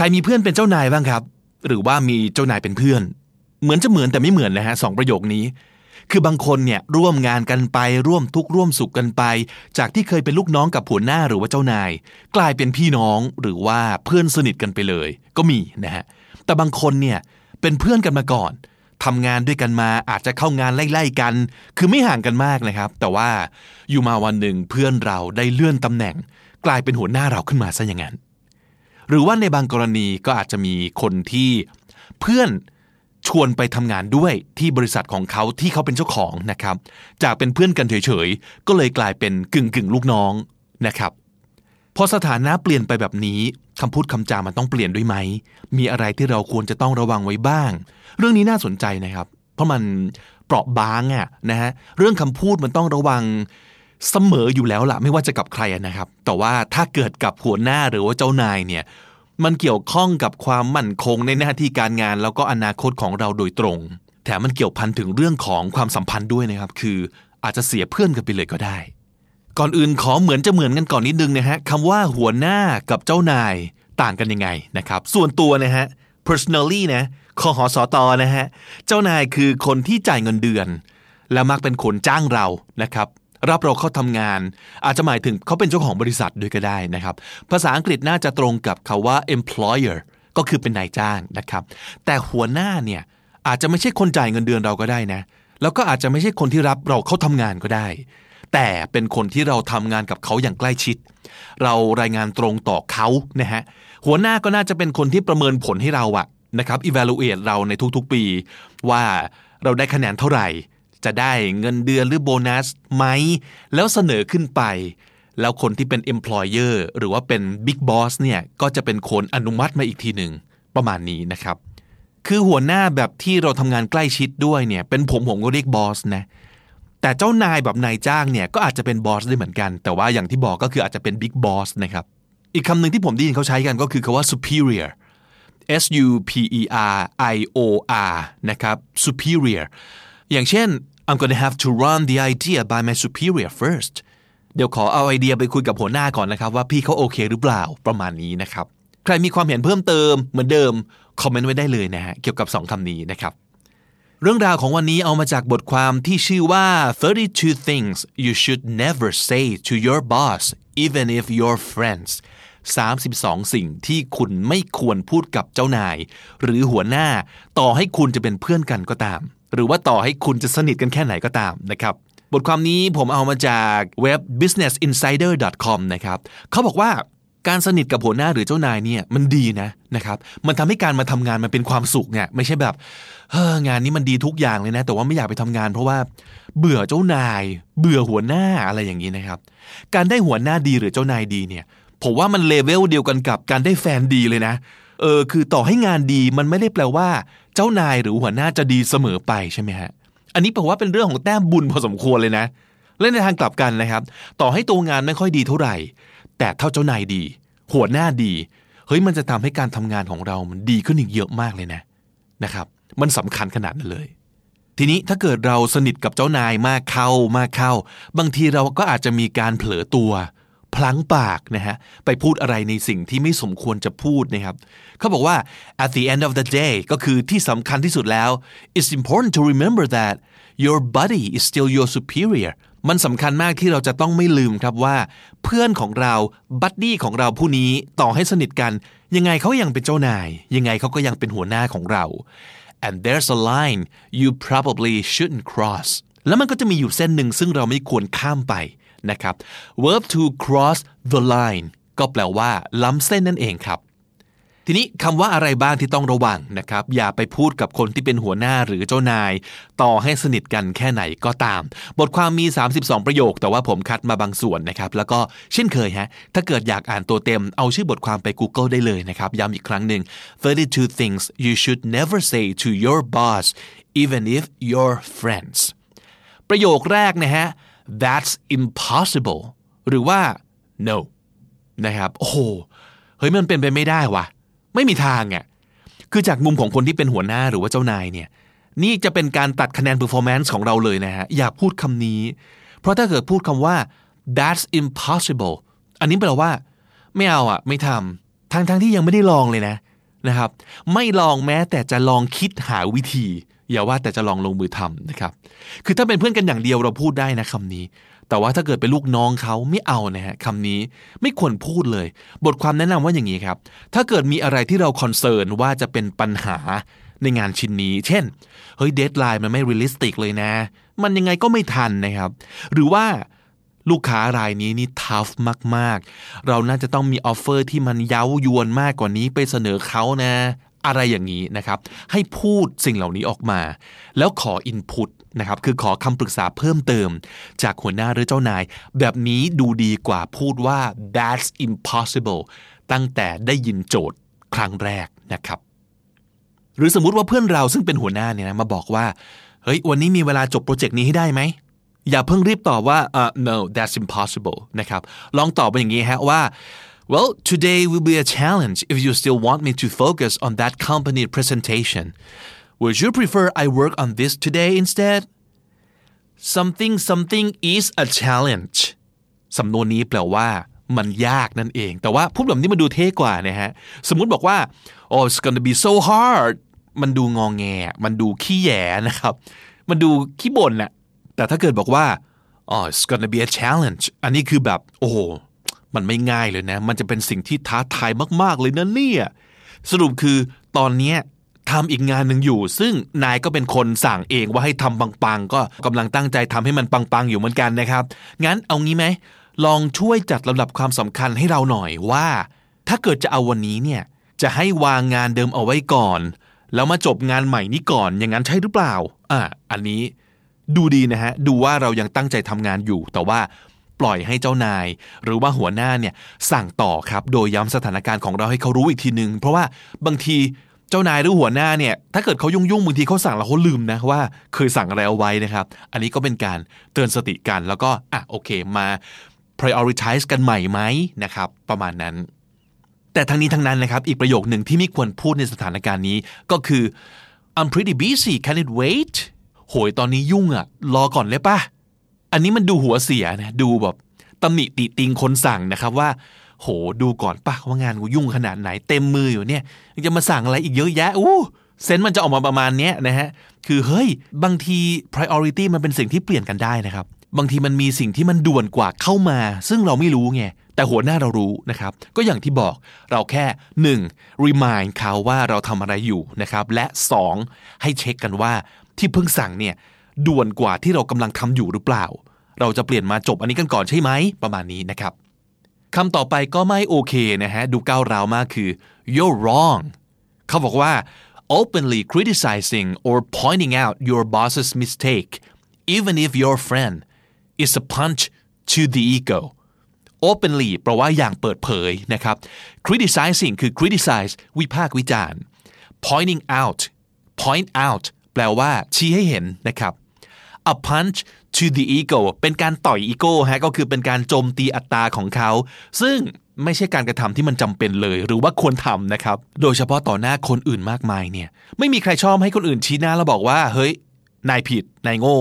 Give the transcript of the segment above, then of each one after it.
ใครมีเพื่อนเป็นเจ้านายบ้างครับ หรือว่ามีเจ้านายเป็นเพื่อน เหมือนจะเหมือนแต่ไม่เหมือนนะฮะสองประโยคนี้ คือบางคนเนี่ยร่วมงานกันไปร่วมทุกข์ร่วมสุขกันไป จากที่เคยเป็นลูกน้องกับผัวหน้าหรือว่าเจ้านาย กลายเป็นพี่น้องหรือว่าเพื่อนสนิทกันไปเลย ก็มีนะฮะแต่บางคนเนี่ยเป็นเพื่อนกันมาก่อนทำงานด้วยกันมาอาจจะเข้างานไล่ๆกัน คือไม่ห่างกันมากนะครับ แต่ว่าอยู่มาวันหนึ่งเพื่อนเราได้เลื่อนตำแหน่ง กลายเป็นหัวหน้าเราขึ้นมาซะอย่างนั้น หรือว่าในบางกรณีก็อาจจะมีคนที่เพื่อนชวนไปทำงานด้วยที่บริษัทของเขาที่เขาเป็นเจ้าของนะครับ จากเป็นเพื่อนกันเฉยๆ ก็เลยกลายเป็นกึ่งกึ่งๆลูกน้องนะครับ พอสถานะเปลี่ยนไปแบบนี้คำพูดคำจามันต้องเปลี่ยนด้วยไหม มีอะไรที่เราควรจะต้องระวังไว้บ้าง เรื่องนี้น่าสนใจนะครับ เพราะมันเปราะบางอะนะฮะ เรื่องคำพูดมันต้องระวัง เสมออยู่แล้วล่ะ ไม่ว่าจะกับใครนะครับ แต่ว่าถ้าเกิดกับหัวหน้าหรือว่าเจ้านายเนี่ยมันเกี่ยวข้องกับความมั่นคงในหน้าที่การงาน แล้วก็อนาคตของเราโดยตรง แถมมันเกี่ยวพันถึงเรื่องของความสัมพันธ์ด้วยนะครับ คืออาจจะเสียเพื่อนกันไปเลยก็ได้ ก่อนอื่นขอเหมือนจะเหมือนกันก่อนนิดนึงนะฮะคำว่าหัวหน้ากับเจ้านายต่างกันยังไงนะครับ ส่วนตัวนะฮะ personally นะคอหอสอตอนะฮะ เจ้านายคือคนที่จ่ายเงินเดือน และมักเป็นคนจ้างเรานะครับ รับเราเข้าทำงาน อาจจะหมายถึงเขาเป็นเจ้าของบริษัทด้วยก็ได้นะครับ ภาษาอังกฤษน่าจะตรงกับคาว่า employer ก็คือเป็นนายจ้างนะครับ แต่หัวหน้าเนี่ยอาจจะไม่ใช่คนจ่ายเงินเดือนเราก็ได้นะ แล้วก็อาจจะไม่ใช่คนที่รับเราเข้าทำงานก็ได้ แต่เป็นคนที่เราทำงานกับเขาอย่างใกล้ชิด เรารายงานตรงต่อเขานะฮะหัวหน้าก็น่าจะเป็นคนที่ประเมินผลให้เราอะนะครับ evaluate เราในทุกๆปี ว่าเราได้คะแนนเท่าไหร่ ได้เงินเดือนหรือโบนัสไหม แล้วเสนอขึ้นไป แล้วคนที่เป็น employer หรือว่าเป็น big boss เนี่ยก็จะเป็นคนอนุมัติมาอีกทีหนึ่งประมาณนี้นะครับ คือหัวหน้าแบบที่เราทำงานใกล้ชิดด้วยเนี่ยเป็นผมผมก็เรียกบอสนะแต่เจ้านายแบบนายจ้างเนี่ยก็อาจจะเป็นบอสได้เหมือนกัน แต่ว่าอย่างที่บอกก็คืออาจจะเป็นบิ๊กบอสนะครับ อีกคำหนึ่งที่ผมได้ยินเขาใช้กันก็คือคาว่า superior S U P E R I O R นะครับ superior อย่างเช่น I'm gonna have to run the idea by my superior first เดี๋ยวขอเอาไอเดียไปคุยกับหัวหน้าก่อนนะครับ ว่าพี่เขาโอเคหรือเปล่าประมาณนี้นะครับ ใครมีความเห็นเพิ่มเติมเหมือนเดิม คอมเมนต์ไว้ได้เลยนะฮะเกี่ยวกับ 2คำนี้นะครับ เรื่องราวของวันนี้เอามาจากบทความที่ชื่อว่า 32 things you should never say to your boss even if you're friends 32 สิ่งที่คุณไม่ควรพูดกับเจ้านาย หรือหัวหน้าต่อให้คุณจะเป็นเพื่อนกันก็ตาม หรือว่าต่อให้คุณจะสนิทกันแค่ไหนก็ตามนะครับ บทความนี้ผมเอามาจากเว็บ businessinsider.com นะครับเขาบอกว่าการสนิทกับหัวหน้าหรือเจ้านายเนี่ยมันดีนะนะครับ มันทำให้การมาทำงานมันเป็นความสุขเนี่ยไม่ใช่แบบเฮ้องานนี้มันดีทุกอย่างเลยนะ แต่ว่าไม่อยากไปทำงาน เพราะว่าเบื่อเจ้านาย เบื่อหัวหน้าอะไรอย่างนี้นะครับ การได้หัวหน้าดีหรือเจ้านายดีเนี่ย ผมว่ามันเลเวลเดียวกันกับการได้แฟนดีเลยนะ เออคือต่อให้งานดีมันไม่ได้แปลว่า เจ้านายหรือหัวหน้าจะดีเสมอไปใช่ไหมฮะอันนี้ผมว่าเป็นเรื่องของแต้มบุญพอสมควรเลยนะและในทางกลับกันนะครับ ต่อให้ตัวงานไม่ค่อยดีเท่าไหร่ แต่เท่าเจ้านายดี หัวหน้าดีเฮ้ยมันจะทำให้การทำงานของเรามันดีขึ้นอีกเยอะมากเลยนะนะครับ มันสำคัญขนาดนั้นเลย ทีนี้ถ้าเกิดเราสนิทกับเจ้านายมากเข้ามากเข้า บางทีเราก็อาจจะมีการเผลอตัว พลั้งปากนะฮะไปพูดอะไรในสิ่งที่ไม่สมควรจะพูดนะครับเขาบอกว่า at the end of the day ก็คือที่สำคัญที่สุดแล้ว it's important to remember that your buddy is still your superior มันสำคัญมากที่เราจะต้องไม่ลืมครับว่า เพื่อนของเราบัดดี้ของเราผู้นี้ต่อให้สนิทกัน ยังไงเขายังเป็นเจ้านาย ยังไงเขาก็ยังเป็นหัวหน้าของเรา and there's a line you probably shouldn't cross แล้วมันก็จะมีอยู่เส้นหนึ่งซึ่งเราไม่ควรข้ามไป นะครับ verb to cross the line ก็แปลว่าล้ำเส้นนั่นเองครับทีนี้คำว่าอะไรบ้างที่ต้องระวังนะครับ อย่าไปพูดกับคนที่เป็นหัวหน้าหรือเจ้านาย ต่อให้สนิทกันแค่ไหนก็ตาม บทความมี 32 ประโยค แต่ว่าผมคัดมาบางส่วนนะครับ แล้วก็เช่นเคยฮะถ้าเกิดอยากอ่านตัวเต็มเอาชื่อบทความไป Google ได้เลยนะครับ ย้ำอีกครั้งหนึ่ง32 things you should never say to your boss even if you're friends ประโยคแรกนะฮะ that's impossible หรือว่า no นะครับโอ้โหเฮ้ยมันเป็นไปไม่ได้วะไม่มีทางอะคือจากมุมของคนที่เป็นหัวหน้าหรือว่าเจ้านายเนี่ยนี่จะเป็นการตัดคะแนน performance ของเราเลยนะฮะอย่าพูดคำนี้ เพราะถ้าเกิดพูดคำว่า that's impossible อันนี้แปลว่า ไม่เอาอะ ไม่ทำทั้งทั้งที่ยังไม่ได้ลองเลยนะนะครับ ไม่ลองแม้แต่จะลองคิดหาวิธี อย่าว่าแต่จะลองลงมือทำนะครับ คือถ้าเป็นเพื่อนกันอย่างเดียวเราพูดได้นะคำนี้ แต่ว่าถ้าเกิดเป็นลูกน้องเขาไม่เอานะฮะคำนี้ไม่ควรพูดเลย บทความแนะนำว่าอย่างนี้ครับ ถ้าเกิดมีอะไรที่เรา concern ว่าจะเป็นปัญหาในงานชิ้นนี้ เช่น เฮ้ย deadline มันไม่ realistic เลยนะ มันยังไงก็ไม่ทันนะครับ หรือว่าลูกค้ารายนี้นี่ tough มาก ๆ เราน่าจะต้องมี offer ที่มันเย้ายวนมากกว่านี้ไปเสนอเขานะ อะไรอย่างนี้นะครับให้พูดสิ่งเหล่านี้ออกมา แล้วขอ input นะครับคือขอคำปรึกษาเพิ่มเติม จากหัวหน้าหรือเจ้านาย แบบนี้ดูดีกว่าพูดว่า that's impossible ตั้งแต่ได้ยินโจทย์ครั้งแรกนะครับหรือสมมุติว่าเพื่อนเราซึ่งเป็นหัวหน้าเนี่ยนะมาบอกว่าเฮ้ยวันนี้มีเวลาจบโปรเจกต์นี้ให้ได้ไหมอย่าเพิ่งรีบตอบว่า uh, no that's impossible นะครับลองตอบไปอย่างนี้ฮะว่า well today will be a challenge if you still want me to focus on that company presentation would you prefer I work on this today instead something something is a challenge สำนวนนี้แปลว่ามันยากนั่นเอง แต่ว่าพูดแบบนี้มันดูเท่กว่านะฮะ สมมุติบอกว่า oh it's gonna be so hard มันดูงองแง มันดูขี้แยนะครับ มันดูขี้บ่นน่ะ แต่ถ้าเกิดบอกว่า oh it's gonna be a challenge อันนี้คือแบบ โอ้โห มันไม่ง่ายเลยนะ มันจะเป็นสิ่งที่ท้าทายมาก ๆ เลยนะเนี่ย สรุปคือตอนนี้ทำอีกงานหนึ่งอยู่ ซึ่งนายก็เป็นคนสั่งเองว่าให้ทำปังๆ ก็กำลังตั้งใจทำให้มันปังๆ อยู่เหมือนกันนะครับ งั้นเอางี้ไหม ลองช่วยจัดลำดับความสำคัญให้เราหน่อยว่า ถ้าเกิดจะเอาวันนี้เนี่ย จะให้วางงานเดิมเอาไว้ก่อน แล้วมาจบงานใหม่นี้ก่อน อย่างนั้นใช่หรือเปล่า อะอันนี้ดูดีนะฮะ ดูว่าเรายังตั้งใจทำงานอยู่ แต่ว่า ปล่อยให้เจ้านาย หรือว่าหัวหน้าเนี่ยสั่งต่อครับ โดยย้ำสถานการณ์ของเราให้เขารู้อีกทีนึง เพราะว่าบางทีเจ้านายหรือหัวหน้าเนี่ยถ้าเกิดเขายุ่งยุ่งบางทีเขาสั่งแล้วเขาลืมนะว่าเคยสั่งอะไรเอาไว้นะครับ อันนี้ก็เป็นการเตือนสติกันแล้วก็อะโอเคมา prioritize กันใหม่ไหมนะครับ ประมาณนั้น แต่ทั้งนี้ทั้งนั้นนะครับ อีกประโยคหนึ่งที่ไม่ควรพูดในสถานการณ์นี้ก็คือ I'm pretty busy can it wait โหยตอนนี้ยุ่งอะรอก่อนเลยป่ะ อันนี้มันดูหัวเสียนะดูแบบตำหนิติติงคนสั่งนะครับว่า โหดูก่อนป่ะว่างานกูยุ่งขนาดไหนเต็มมืออยู่เนี่ยจะมาสั่งอะไรอีกเยอะแยะอู้เซนส์มันจะออกมาประมาณนี้นะฮะ คือเฮ้ย บางที priority มันเป็นสิ่งที่เปลี่ยนกันได้นะครับ บางทีมันมีสิ่งที่มันด่วนกว่าเข้ามา ซึ่งเราไม่รู้ไง แต่หัวหน้าเรารู้นะครับ ก็อย่างที่บอกเราแค่ 1. remind เขาว่าเราทำอะไรอยู่นะครับ และ 2. ให้เช็คกันว่าที่เพิ่งสั่งเนี่ย ด่วนกว่าที่เรากำลังทำอยู่หรือเปล่า เราจะเปลี่ยนมาจบอันนี้กันก่อนใช่ไหมประมาณนี้นะครับคำต่อไปก็ไม่โอเคนะฮะดูก้าวร้าวมากคือ you're wrong เขาบอกว่า openly criticizing or pointing out your boss's mistake even if your friend is a punch to the ego openly แปลว่าอย่างเปิดเผยนะครับ criticizing คือ criticize วิพากษ์วิจารณ์ pointing out point out แปลว่าชี้ให้เห็นนะครับ a punch to the ego เป็นการต่อยอีโก้ฮะก็คือเป็นการโจมตีอัตราของเขา ซึ่งไม่ใช่การกระทำที่มันจำเป็นเลย หรือว่าควรทำนะครับ โดยเฉพาะต่อหน้าคนอื่นมากมายเนี่ยไม่มีใครชอบให้คนอื่นชี้หน้าแล้วบอกว่าเฮ้ยนายผิดนายโง่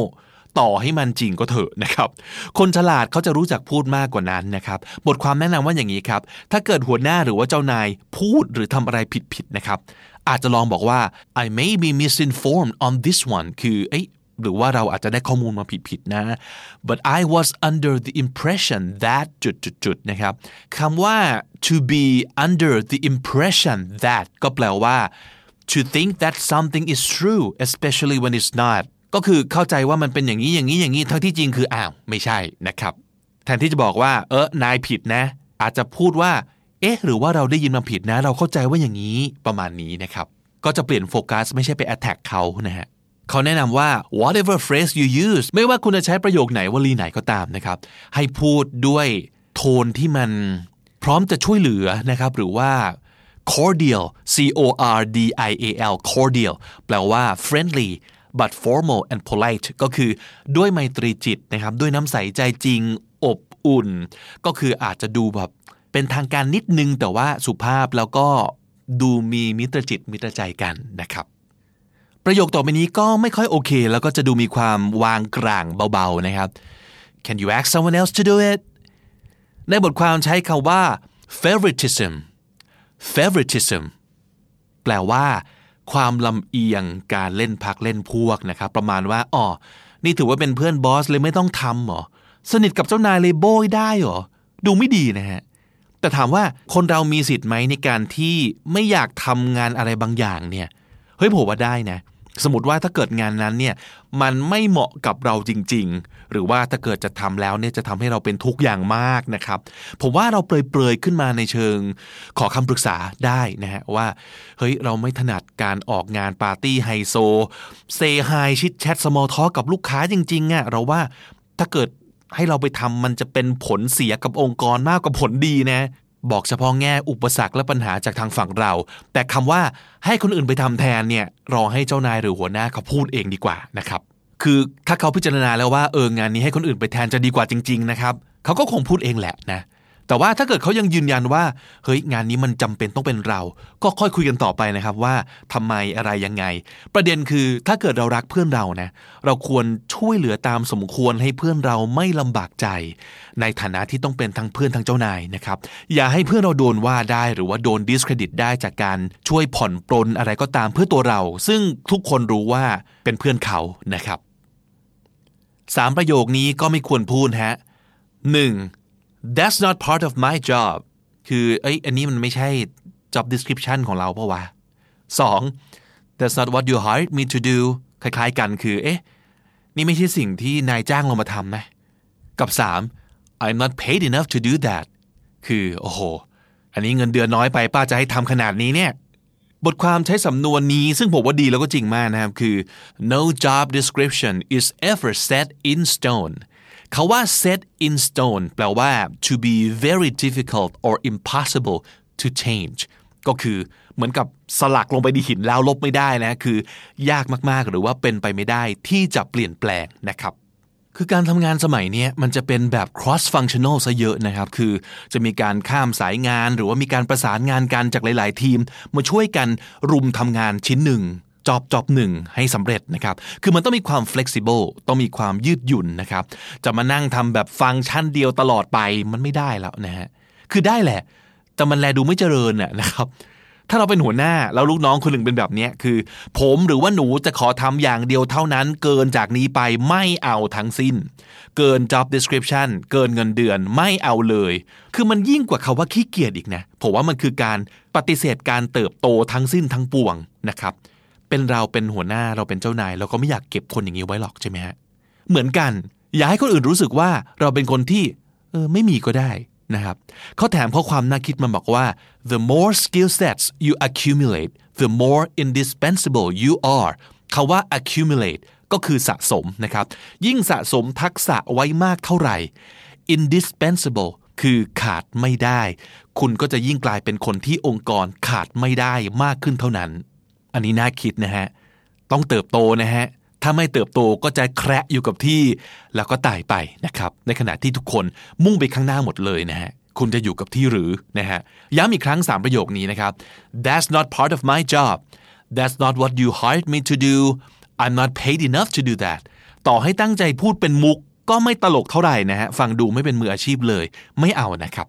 ต่อให้มันจริงก็เถอะนะครับ คนฉลาดเขาจะรู้จักพูดมากกว่านั้นนะครับ บทความแนะนำว่าอย่างนี้ครับ ถ้าเกิดหัวหน้าหรือว่าเจ้านายพูดหรือทำอะไรผิดๆนะครับ อาจจะลองบอกว่า I may be misinformed on this one คือเอ้ หรือว่าเราอาจจะได้ข้อมูลมาผิดๆนะ but I was under the impression that จุดๆๆนะครับคำว่า to be under the impression that ก็แปลว่า to think that something is true especially when it's not ก็คือเข้าใจว่ามันเป็นอย่างนี้อย่างนี้อย่างนี้ทั้งที่จริงคืออ้าวไม่ใช่นะครับ แทนที่จะบอกว่า เออนายผิดนะ อาจจะพูดว่า เอ๊ะ หรือว่าเราได้ยินมาผิดนะ เราเข้าใจว่าอย่างนี้ประมาณนี้นะครับ ก็จะเปลี่ยนโฟกัสไม่ใช่ไป attack เขานะฮะ เขาแนะนำว่า whatever phrase you use ไม่ว่าคุณจะใช้ประโยคไหนวลีไหนก็ตามนะครับ ให้พูดด้วยโทนที่มันพร้อมจะช่วยเหลือนะครับ หรือว่า cordial c o r d i a l cordial แปลว่า friendly but formal and polite ก็คือด้วยไมตรีจิตนะครับ ด้วยน้ำใสใจจริง อบอุ่น ก็คืออาจจะดูแบบเป็นทางการนิดนึงแต่ว่าสุภาพแล้วก็ดูมีมิตรจิตมิตรใจกันนะครับ ประโยคต่อไปนี้ก็ไม่ค่อยโอเค แล้วก็จะดูมีความวางกลางเบาๆนะครับ Can you ask someone else to do it ในบทความใช้คาว่า favoritism favoritism แปลว่า ความลำเอียงการเล่นพักเล่นพวกนะครับ ประมาณว่าอ๋อนี่ถือว่าเป็นเพื่อนบอสเลยไม่ต้องทำหรอสนิทกับเจ้านายเลยโบยได้หรอดูไม่ดีนะฮะแต่ถามว่าคนเรามีสิทธิ์ไหมในการที่ไม่อยากทำงานอะไรบางอย่างเนี่ยเฮ้ยผมว่าได้นะ สมมติว่าถ้าเกิดงานนั้นเนี่ยมันไม่เหมาะกับเราจริง ๆ หรือว่าถ้าเกิดจะทำแล้วเนี่ยจะทำให้เราเป็นทุกข์อย่างมากนะครับ ผมว่าเราเปรยๆขึ้นมาในเชิงขอคำปรึกษาได้นะฮะว่าเฮ้ยเราไม่ถนัดการออกงานปาร์ตี้ไฮโซเซไฮ chit chat small talk กับลูกค้าจริงๆอะ่ะเราว่าถ้าเกิดให้เราไปทำมันจะเป็นผลเสียกับองค์กรมากกว่าผลดีนะ บอกเฉพาะแง่อุปสรรคและปัญหาจากทางฝั่งเรา แต่คำว่าให้คนอื่นไปทำแทนเนี่ยรอให้เจ้านายหรือหัวหน้าเขาพูดเองดีกว่านะครับคือถ้าเขาพิจารณาแล้วว่าเอองานนี้ให้คนอื่นไปแทนจะดีกว่าจริง ๆ นะครับเขาก็คงพูดเองแหละนะ แต่ว่าถ้าเกิดเขายังยืนยันว่าเฮ้ยงานนี้มันจำเป็นต้องเป็นเรา ก็ค่อยคุยกันต่อไปนะครับว่าทำไมอะไรยังไง ประเด็นคือถ้าเกิดเรารักเพื่อนเรานะเราควรช่วยเหลือตามสมควรให้เพื่อนเราไม่ลำบากใจ ในฐานะที่ต้องเป็นทั้งเพื่อนทั้งเจ้านายนะครับอย่าให้เพื่อนเราโดนว่าได้หรือว่าโดนดิสเครดิตได้จากการช่วยผ่อนปลนอะไรก็ตามเพื่อตัวเรา ซึ่งทุกคนรู้ว่าเป็นเพื่อนเขานะครับสามประโยคนี้ก็ไม่ควรพูดฮะหนึ่ง that's not part of my job คือเอ้ยอันนี้มันไม่ใช่ job description ของเราเพราะว่าสอง that's not what you hired me to do คล้ายๆกันคือ เอ๊ะ นี่ไม่ใช่สิ่งที่นายจ้างเรามาทำนะ กับสาม I'm not paid enough to do that คือ โอ้โห อันนี้เงินเดือนน้อยไปป้าจะให้ทำขนาดนี้เนี่ย บทความใช้สำนวนนี้ซึ่งผมว่าดีแล้วก็จริงมากนะครับ คือ no job description is ever set in stone คาว่า set in stone แปลว่า to be very difficult or impossible to change ก็คือเหมือนกับสลักลงไปในหินแล้วลบไม่ได้นะ คือยากมากๆ หรือว่าเป็นไปไม่ได้ที่จะเปลี่ยนแปลงนะครับ คือการทำงานสมัยนี้มันจะเป็นแบบ cross functional ซะเยอะนะครับ คือจะมีการข้ามสายงาน หรือว่ามีการประสานงานกันจากหลาย ๆ ทีม มาช่วยกันรุมทำงานชิ้นหนึ่ง จอบจอบหนึ่งให้สำเร็จนะครับ คือมันต้องมีความ flexible ต้องมีความยืดหยุ่นนะครับ จะมานั่งทำแบบฟังก์ชันเดียวตลอดไปมันไม่ได้แล้วนะฮะ คือได้แหละ แต่มันแลดูไม่เจริญน่ะนะครับ ถ้าเราเป็นหัวหน้าแล้วลูกน้องคนหนึ่งเป็นแบบนี้คือ ผมหรือว่าหนูจะขอทำอย่างเดียวเท่านั้น เกินจากนี้ไปไม่เอาทั้งสิ้น เกิน job description เกินเงินเดือนไม่เอาเลย คือมันยิ่งกว่าคาว่าขี้เกียจอีกนะ ผมว่ามันคือการปฏิเสธการเติบโตทั้งสิ้นทั้งปวงนะครับ เป็นเราเป็นหัวหน้าเราเป็นเจ้านาย เราก็ไม่อยากเก็บคนอย่างนี้ไว้หรอกใช่ไหมฮะเหมือนกัน อย่าให้คนอื่นรู้สึกว่าเราเป็นคนที่เออไม่มีก็ได้นะครับเขาแถมข้อความน่าคิดมาบอกว่า the more skill sets you accumulate the more indispensable you are คาว่า accumulate ก็คือสะสมนะครับ ยิ่งสะสมทักษะไว้มากเท่าไหร่ indispensable คือขาดไม่ได้ คุณก็จะยิ่งกลายเป็นคนที่องค์กรขาดไม่ได้มากขึ้นเท่านั้น อันนี้น่าคิดนะฮะ ต้องเติบโตนะฮะ ถ้าไม่เติบโตก็จะแคระอยู่กับที่ แล้วก็ตายไปนะครับ ในขณะที่ทุกคนมุ่งไปข้างหน้าหมดเลยนะฮะ คุณจะอยู่กับที่หรือนะฮะ ย้ำอีกครั้ง 3 ประโยคนี้นะครับ That's not part of my job That's not what you hired me to do I'm not paid enough to do that ต่อให้ตั้งใจพูดเป็นมุกก็ไม่ตลกเท่าไหร่นะฮะ ฟังดูไม่เป็นมืออาชีพเลย ไม่เอานะครับ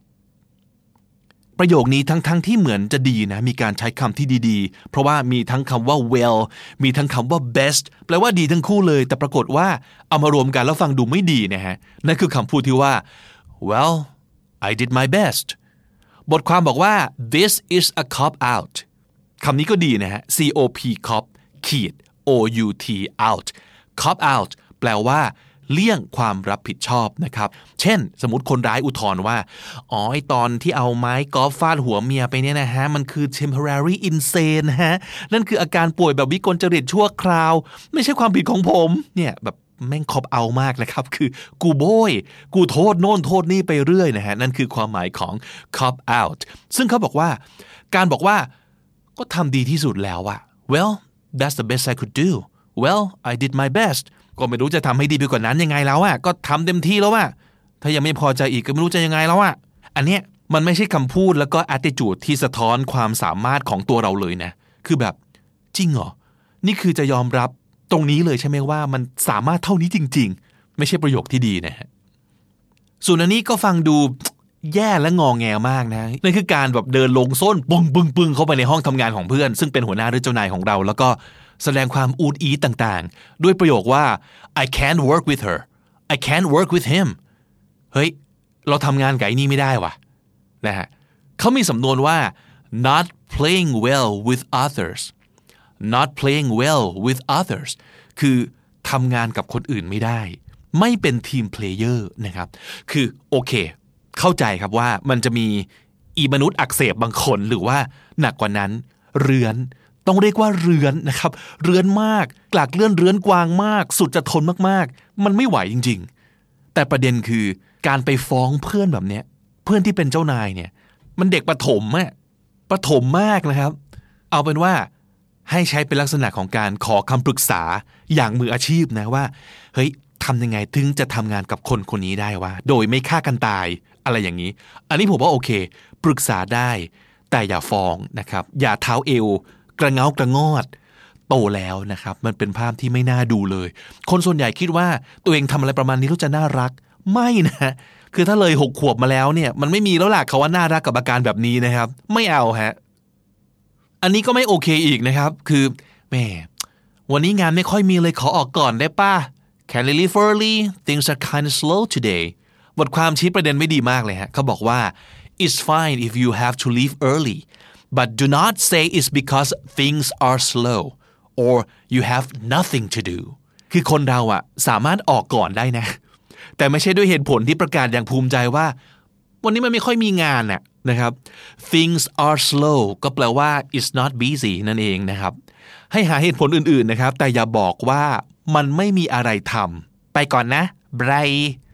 ประโยคนี้ทั้งๆทที่เหมือนจะดีนะมีการใช้คำที่ดีๆ เพราะว่ามีทั้งคำว่า well มีทั้งคำว่า best แปลว่าดีทั้งคู่เลย แต่ปรากฏว่าเอามารวมกันแล้วฟังดูไม่ดีนะฮะนั่นคือคำพูดที่ว่า well I did my best บทความบอกว่า this is a cop out คำนี้ก็ดีนะฮะ C O P cop ขีด O U T out cop out แปลว่า เลี่ยงความรับผิดชอบนะครับ เช่น สมมติคนร้ายอุทธรณ์ว่า อ๋อไอตอนที่เอาไม้กอล์ฟฟาดหัวเมียไปเนี่ยนะฮะ มันคือ temporary insane นะฮะ นั่นคืออาการป่วยแบบวิกลจริตชั่วคราว ไม่ใช่ความผิดของผม เนี่ยแบบแม่งคอบเอามากนะครับ คือกูโบย กูโทษโน่นโทษนี่ไปเรื่อยนะฮะ นั่นคือความหมายของ cop out ซึ่งเขาบอกว่า การบอกว่าก็ทำดีที่สุดแล้วอะ well that's the best I could do well I did my best ก็ไม่รู้จะทำให้ดีไปกว่านั้นยังไงแล้วอะก็ทำเต็มที่แล้วอะถ้ายังไม่พอใจอีกก็ไม่รู้จะยังไงแล้วอะอันเนี้ยมันไม่ใช่คำพูดแล้วก็ attitude ที่สะท้อนความสามารถของตัวเราเลยนะ คือแบบจริงเหรอ นี่คือจะยอมรับตรงนี้เลยใช่ไหมว่ามันสามารถเท่านี้จริง ๆ ไม่ใช่ประโยคที่ดีนะฮะส่วนอันนี้ก็ฟังดูแย่และงองแงมากนะนั่นคือการแบบเดินลงส้นปึ้งปึ้งปึ้งเข้าไปในห้องทำงานของเพื่อน ซึ่งเป็นหัวหน้าหรือเจ้านายของเรา แล้วก็ แสดงความอูดอีต่างๆ ด้วยประโยคว่า I can't work with her I can't work with him เฮ้ย เราทำงานกับไอ้นี่ไม่ได้วะนะฮะเขามีสำนวนว่า not playing well with others not playing well with others คือทำงานกับคนอื่นไม่ได้ ไม่เป็นทีมเพลเยอร์นะครับ คือโอเค เข้าใจครับว่ามันจะมีอีมนุษย์อักเสบบางคนหรือว่าหนักกว่านั้นเรือน ต้องเรียกว่าเรือนนะครับ เรือนมาก กลากเลื่อนเรือนกวางมาก สุดจะทนมากๆ มันไม่ไหวจริง ๆ แต่ประเด็นคือการไปฟ้องเพื่อนแบบเนี้ย เพื่อนที่เป็นเจ้านายเนี่ย มันเด็กประถมอะประถมมากนะครับ เอาเป็นว่าให้ใช้เป็นลักษณะของการขอคำปรึกษาอย่างมืออาชีพนะว่า เฮ้ยทำยังไงถึงจะทำงานกับคนคนนี้ได้วะ โดยไม่ฆ่ากันตายอะไรอย่างนี้ อันนี้ผมว่าโอเค ปรึกษาได้ แต่อย่าฟ้องนะครับ อย่าเท้าเอว กระเงากระงอด โตแล้วนะครับ มันเป็นภาพที่ไม่น่าดูเลย คนส่วนใหญ่คิดว่าตัวเองทำอะไรประมาณนี้แล้วจะน่ารัก ไม่นะคือถ้าเลยหกขวบมาแล้วเนี่ยมันไม่มีแล้วล่ะเขาว่าน่ารักกับอาการแบบนี้นะครับ ไม่เอาฮะอันนี้ก็ไม่โอเคอีกนะครับ คือแหมวันนี้งานไม่ค่อยมีเลยขอออกก่อนได้ป่ะ Can you leave early things are kind of slow today บทความชี้ประเด็นไม่ดีมากเลยฮะเขาบอกว่า it's fine if you have to leave early but do not say it's because things are slow or you have nothing to do คือคนเราอะสามารถออกก่อนได้นะ แต่ไม่ใช่ด้วยเหตุผลที่ประกาศอย่างภูมิใจว่า วันนี้มันไม่ค่อยมีงานน่ะนะครับ things are slow ก็แปลว่า it's not busy นั่นเองนะครับ ให้หาเหตุผลอื่นๆนะครับ แต่อย่าบอกว่ามันไม่มีอะไรทำไปก่อนนะไบร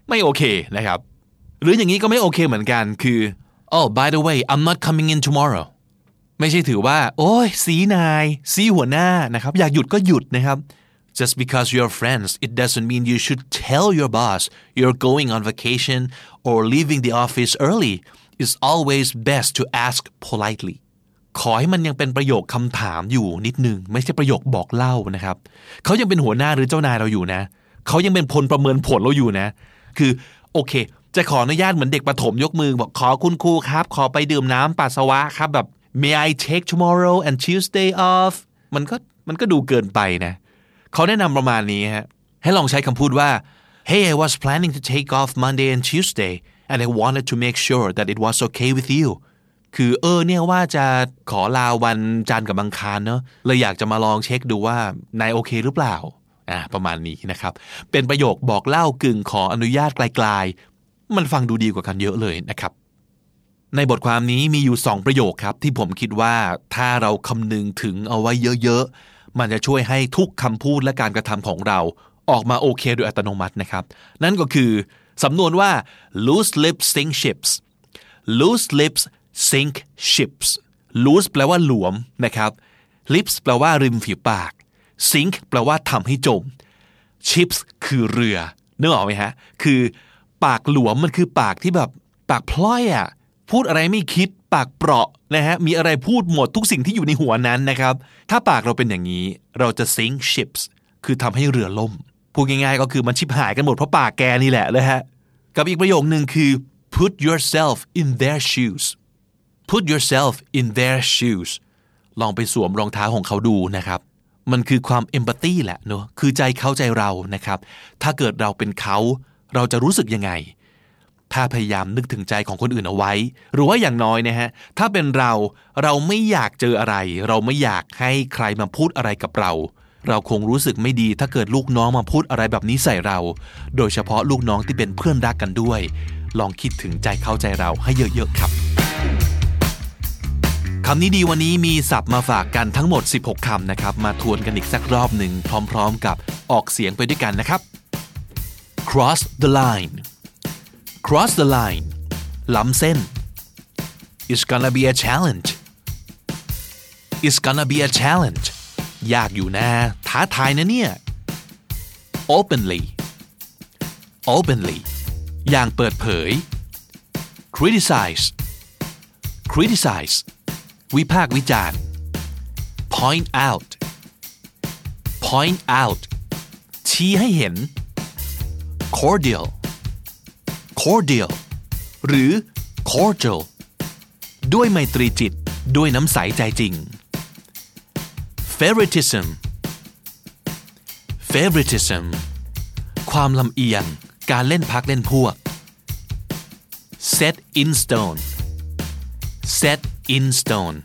ไม่โอเคนะครับ หรืออย่างนี้ก็ไม่โอเคเหมือนกันคือ oh by the way I'm not coming in tomorrow ไม่ใช่ถือว่า โอ้ยสีนาย สีหัวหน้านะครับ อยากหยุดก็หยุดนะครับ just because you're friends it doesn't mean you should tell your boss you're going on vacation or leaving the office early it's always best to ask politely ขอให้มันยังเป็นประโยคคำถามอยู่นิดนึง ไม่ใช่ประโยคบอกเล่านะครับเขายังเป็นหัวหน้าหรือเจ้านายเราอยู่นะเขายังเป็นพลประเมินผลเราอยู่นะ คือโอเค จะขออนุญาตเหมือนเด็กประถมยกมือบอกขอคุณครูครับ ขอไปดื่มน้ำปัสสาวะครับแบบ may I take tomorrow and Tuesday off มันก็มันก็ดูเกินไปนะเขาแนะนำประมาณนี้ฮะให้ลองใช้คำพูดว่า Hey I was planning to take off Monday and Tuesday and I wanted to make sure that it was okay with you คือเออเนี่ยว่าจะขอลาวันจันทร์กับบังคารเนอะเลยอยากจะมาลองเช็คดูว่านายโอเคหรือเปล่าอ่าประมาณนี้นะครับ เป็นประโยคบอกเล่ากึ่งขออนุญาตไกลๆ มันฟังดูดีกว่ากันเยอะเลยนะครับ ในบทความนี้มีอยู่ 2 ประโยคครับที่ผมคิดว่าถ้าเราคำนึงถึงเอาไว้เยอะๆ มันจะช่วยให้ทุกคำพูดและการกระทำของเราออกมาโอเคโดยอัตโนมัตินะครับ นั่นก็คือสำนวนว่า loose lips sink ships loose lips sink ships loose แปลว่าหลวมนะครับ lips แปลว่าริมฝีปาก sink แปลว่าทำให้จม ships คือเรือนึกออกไหมฮะ คือ ปากหลวมมันคือปากที่แบบปากพลอยอะ่ะ พูดอะไรไม่คิดปากเปราะนะฮะมีอะไรพูดหมดทุกสิ่งที่อยู่ในหัวนั้นนะครับ ถ้าปากเราเป็นอย่างนี้ เราจะ sink ships คือทำให้เรือล่มพูดง่ายๆก็คือมันชิบหายกันหมดเพราะปากแกนี่แหละเลยฮะกับอีกประโยคหนึ่งคือ put yourself in their shoes put yourself in their shoes ลองไปสวมรองเท้าของเขาดูนะครับ มันคือความเอมพัตตีแหละเนอะคือใจเขาใจเรานะครับ ถ้าเกิดเราเป็นเขา เราจะรู้สึกยังไง ถ้าพยายามนึกถึงใจของคนอื่นเอาไว้ หรือว่าอย่างน้อยนะฮะ ถ้าเป็นเราเราไม่อยากเจออะไร เราไม่อยากให้ใครมาพูดอะไรกับเรา เราคงรู้สึกไม่ดีถ้าเกิดลูกน้องมาพูดอะไรแบบนี้ใส่เรา โดยเฉพาะลูกน้องที่เป็นเพื่อนรักกันด้วย ลองคิดถึงใจเข้าใจเราให้เยอะๆครับคำนี้ดีวันนี้มีศัพท์มาฝากกันทั้งหมด 16 คำนะครับ มาทวนกันอีกสักรอบหนึ่งพร้อม ๆ กับออกเสียงไปด้วยกันนะครับ cross the line cross the line ล้ำเส้น it's gonna be a challenge it's gonna be a challenge ยากอยู่นะ ท้าทายนะเนี่ย openly openly อย่างเปิดเผย criticize criticize วิพากษ์วิจารณ์ point out point out ชี้ให้เห็น cordial Cordial หรือ cordial ด้วยไมตรีจิต ด้วยน้ำใสใจจริง favoritism favoritism ความลำเอียง การเล่นพักเล่นพวก set in stone set in stone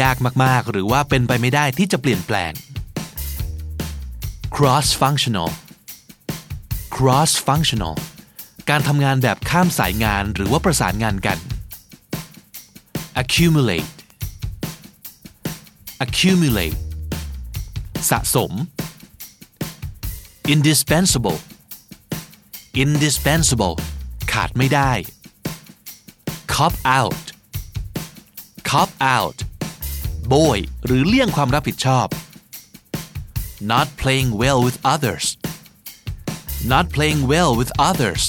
ยากมาก ๆ หรือว่าเป็นไปไม่ได้ที่จะเปลี่ยนแปลง cross functional cross functional การทำงานแบบข้ามสายงานหรือว่าประสานงานกัน accumulate accumulate สะสม indispensable indispensable ขาดไม่ได้ cop out cop out โบยหรือเลี่ยงความรับผิดชอบ not playing well with others not playing well with others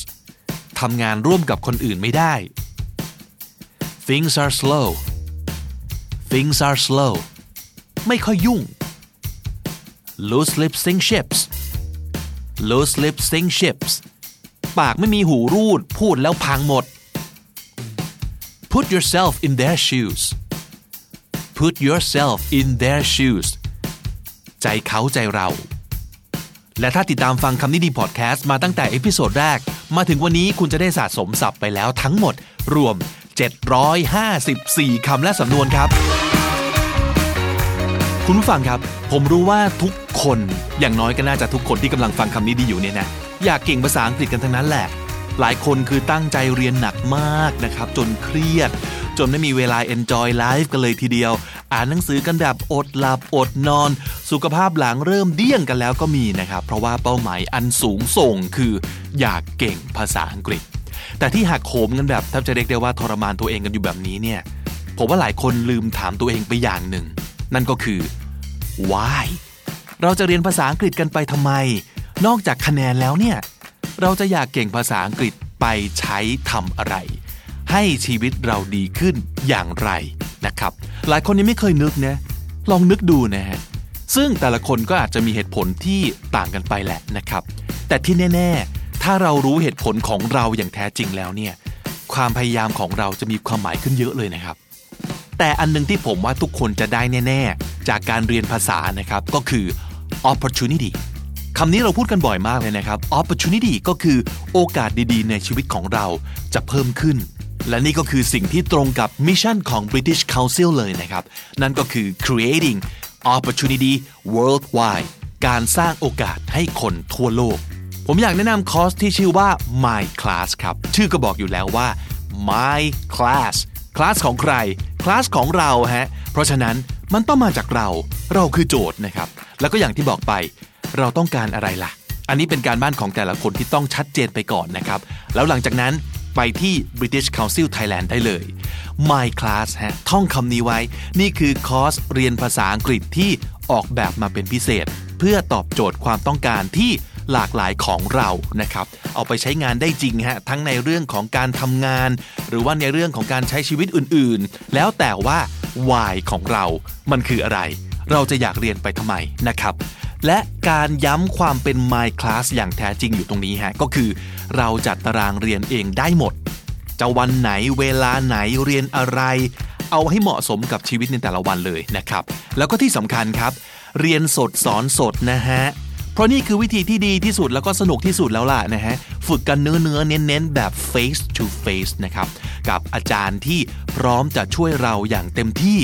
ทำงานร่วมกับคนอื่นไม่ได้ things are slow things are slow ไม่ค่อยยุ่ง loose lip sink ships loose lip sink ships ปากไม่มีหูรูดพูดแล้วพังหมด put yourself in their shoes put yourself in their shoes ใจเขาใจเรา และถ้าติดตามฟังคำนี้ดีพอดแคสต์มาตั้งแต่ episode แรก มาถึงวันนี้คุณจะได้สะสมศัพท์ไปแล้วทั้งหมด รวม 754 คำและสำนวนครับ คุณผู้ฟังครับ ผมรู้ว่าทุกคนอย่างน้อยก็น่าจะทุกคนที่กำลังฟังคำนี้ดีอยู่เนี่ยนะอยากเก่งภาษาอังกฤษกันทั้งนั้นแหละ หลายคนคือตั้งใจเรียนหนักมากนะครับ จนเครียด จนไม่มีเวลา enjoy life กันเลยทีเดียว อ่านหนังสือกันแบบอดหลับอดนอน สุขภาพหลังเริ่มเดี้ยงกันแล้วก็มีนะครับ เพราะว่าเป้าหมายอันสูงส่งคืออยากเก่งภาษาอังกฤษ แต่ที่หักโหมกันแบบแทบจะเรียกได้ว่าทรมานตัวเองกันอยู่แบบนี้เนี่ยผมว่าหลายคนลืมถามตัวเองไปอย่างหนึ่ง นั่นก็คือ why เราจะเรียนภาษาอังกฤษกันไปทำไม นอกจากคะแนนแล้วเนี่ย เราจะอยากเก่งภาษาอังกฤษไปใช้ทำอะไร ให้ชีวิตเราดีขึ้นอย่างไรนะครับ หลายคนยังไม่เคยนึกนะลองนึกดูนะฮะซึ่งแต่ละคนก็อาจจะมีเหตุผลที่ต่างกันไปแหละนะครับ แต่ที่แน่ ๆ ถ้าเรารู้เหตุผลของเราอย่างแท้จริงแล้วเนี่ยความพยายามของเราจะมีความหมายขึ้นเยอะเลยนะครับ แต่อันหนึงที่ผมว่าทุกคนจะได้แน่ ๆ จากการเรียนภาษานะครับก็คือ opportunity คำนี้เราพูดกันบ่อยมากเลยนะครับ opportunity ก็คือโอกาสดีๆ ในชีวิตของเราจะเพิ่มขึ้น และนี่ก็คือสิ่งที่ตรงกับมิชชั่นของ British Council เลยนะครับ นั่นก็คือ creating opportunity worldwide การสร้างโอกาสให้คนทั่วโลก ผมอยากแนะนำคอร์สที่ชื่อว่า My Class ครับ ชื่อก็บอกอยู่แล้วว่า My Class คลาสของใคร คลาสของเราฮะ เพราะฉะนั้นมันต้องมาจากเรา เราคือโจทย์นะครับ แล้วก็อย่างที่บอกไป เราต้องการอะไรล่ะ อันนี้เป็นการบ้านของแต่ละคนที่ต้องชัดเจนไปก่อนนะครับ แล้วหลังจากนั้นไปที่ British Council Thailand ได้เลย My Class ฮะท่องคำนี้ไว้ นี่คือคอร์สเรียนภาษาอังกฤษที่ออกแบบมาเป็นพิเศษ เพื่อตอบโจทย์ความต้องการที่หลากหลายของเรานะครับ เอาไปใช้งานได้จริงฮะ ทั้งในเรื่องของการทำงาน หรือว่าในเรื่องของการใช้ชีวิตอื่นๆ แล้วแต่ว่า why ของเรา มันคืออะไร เราจะอยากเรียนไปทำไมนะครับ และการย้ำความเป็น my class อย่างแท้จริงอยู่ตรงนี้ฮะก็คือ เราจัดตารางเรียนเองได้หมด จะวันไหนเวลาไหนเรียนอะไร เอาให้เหมาะสมกับชีวิตในแต่ละวันเลยนะครับ แล้วก็ที่สำคัญครับ เรียนสดสอนสดนะฮะเพราะนี่คือวิธีที่ดีที่สุดแล้วก็สนุกที่สุดแล้วล่ะนะฮะฝึกกันเนื้อเนื้อเน้นเน้นๆแบบ face to face นะครับกับอาจารย์ที่พร้อมจะช่วยเราอย่างเต็มที่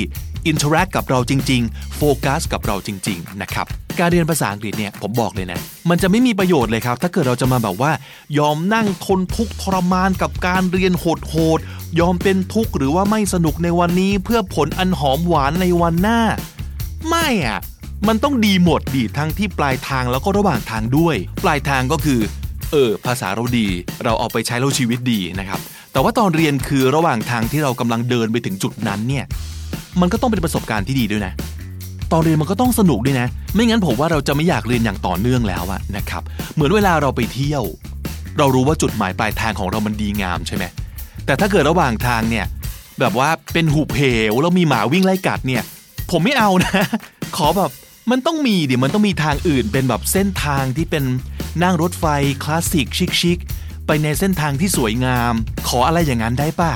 interact กับเราจริงๆ โฟกัสกับเราจริง ๆ นะครับ การเรียนภาษาอังกฤษเนี่ยผมบอกเลยนะ มันจะไม่มีประโยชน์เลยครับ ถ้าเกิดเราจะมาแบบว่า ยอมนั่งทนทุกข์ทรมานกับการเรียนโหดๆ ยอมเป็นทุกข์หรือว่าไม่สนุกในวันนี้เพื่อผลอันหอมหวานในวันหน้า ไม่อะมันต้องดีหมดดีทั้งที่ปลายทางแล้วก็ระหว่างทางด้วย ปลายทางก็คือเออภาษาเราดี เราเอาไปใช้แล้วชีวิตดีนะครับ แต่ว่าตอนเรียนคือระหว่างทางที่เรากำลังเดินไปถึงจุดนั้นเนี่ย มันก็ต้องเป็นประสบการณ์ที่ดีด้วยนะ ตอนเรียนมันก็ต้องสนุกด้วยนะ ไม่งั้นผมว่าเราจะไม่อยากเรียนอย่างต่อเนื่องแล้วอะนะครับ เหมือนเวลาเราไปเที่ยว เรารู้ว่าจุดหมายปลายทางของเรามันดีงามใช่ไหมแต่ถ้าเกิดระหว่างทางเนี่ย แบบว่าเป็นหุบเหวแล้วมีหมาวิ่งไล่กัดเนี่ย ผมไม่เอานะ ขอแบบมันต้องมีดิมันต้องมีทางอื่นเป็นแบบเส้นทางที่เป็นนั่งรถไฟคลาสสิกชิคๆไปในเส้นทางที่สวยงาม ขออะไรอย่างนั้นได้ป่ะ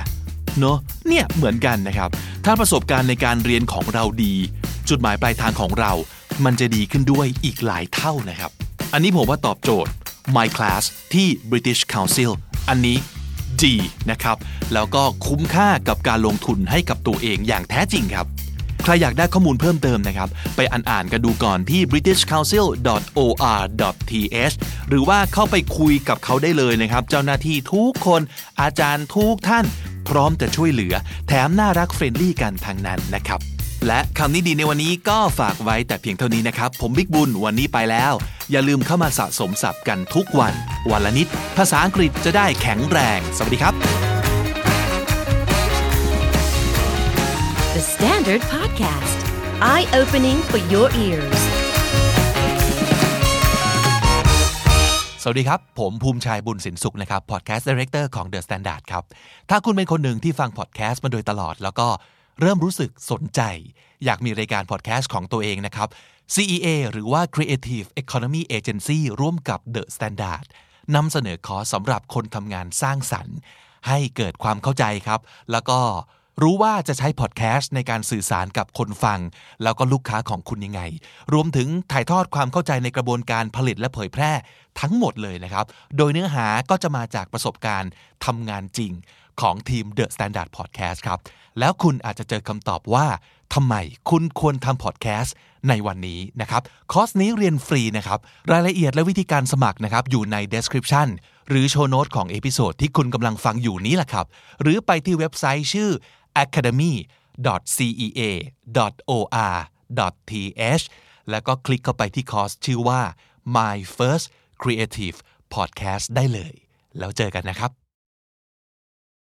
เนอะเนี่ยเหมือนกันนะครับ ถ้าประสบการณ์ในการเรียนของเราดี จุดหมายปลายทางของเรา มันจะดีขึ้นด้วยอีกหลายเท่านะครับ อันนี้ผมว่าตอบโจทย์ My Class ที่ British Council อันนี้ดีนะครับ แล้วก็คุ้มค่ากับการลงทุนให้กับตัวเองอย่างแท้จริงครับ ใครอยากได้ข้อมูลเพิ่มเติมนะครับ ไปอ่านๆกันดูก่อนที่ britishcouncil.or.th หรือว่าเข้าไปคุยกับเขาได้เลยนะครับ เจ้าหน้าที่ทุกคนอาจารย์ทุกท่าน พร้อมจะช่วยเหลือ แถมน่ารัก friendly กันทั้งนั้นนะครับ และคำนี้ดีในวันนี้ก็ฝากไว้แต่เพียงเท่านี้นะครับ ผมบิ๊กบุญวันนี้ไปแล้ว อย่าลืมเข้ามาสะสมศัพท์กันทุกวัน วันละนิด ภาษาอังกฤษจะได้แข็งแรง สวัสดีครับ The Standard Podcast, eye opening for your ears. สวัสดีครับ ผมภูมิชัยบุญสินสุขนะครับ podcast director ของ The Standard ครับ ถ้าคุณเป็นคนหนึ่งที่ฟังพอดแคสต์มาโดยตลอด แล้วก็เริ่มรู้สึกสนใจ อยากมีรายการพอดแคสต์ของตัวเองนะครับ CEA หรือว่า Creative Economy Agency ร่วมกับ The Standard นำเสนอคอร์สสำหรับคนทำงานสร้างสรรค์ ให้เกิดความเข้าใจครับ แล้วก็ รู้ว่าจะใช้พอดแคสต์ในการสื่อสารกับคนฟัง แล้วก็ลูกค้าของคุณยังไง รวมถึงถ่ายทอดความเข้าใจในกระบวนการผลิตและเผยแพร่ทั้งหมดเลยนะครับ โดยเนื้อหาก็จะมาจากประสบการณ์ทำงานจริงของทีม The Standard Podcast ครับ แล้วคุณอาจจะเจอคำตอบว่าทำไมคุณควรทำพอดแคสต์ในวันนี้นะครับคอร์สนี้เรียนฟรีนะครับ รายละเอียดและวิธีการสมัครนะครับ อยู่ใน description หรือ show note ของ episode ที่คุณกำลังฟังอยู่นี้แหละครับ หรือไปที่เว็บไซต์ชื่อ academy.cea.or.th แล้วก็คลิกเข้าไปที่คอร์สชื่อว่า My First Creative Podcast ได้เลย แล้วเจอกันนะครับ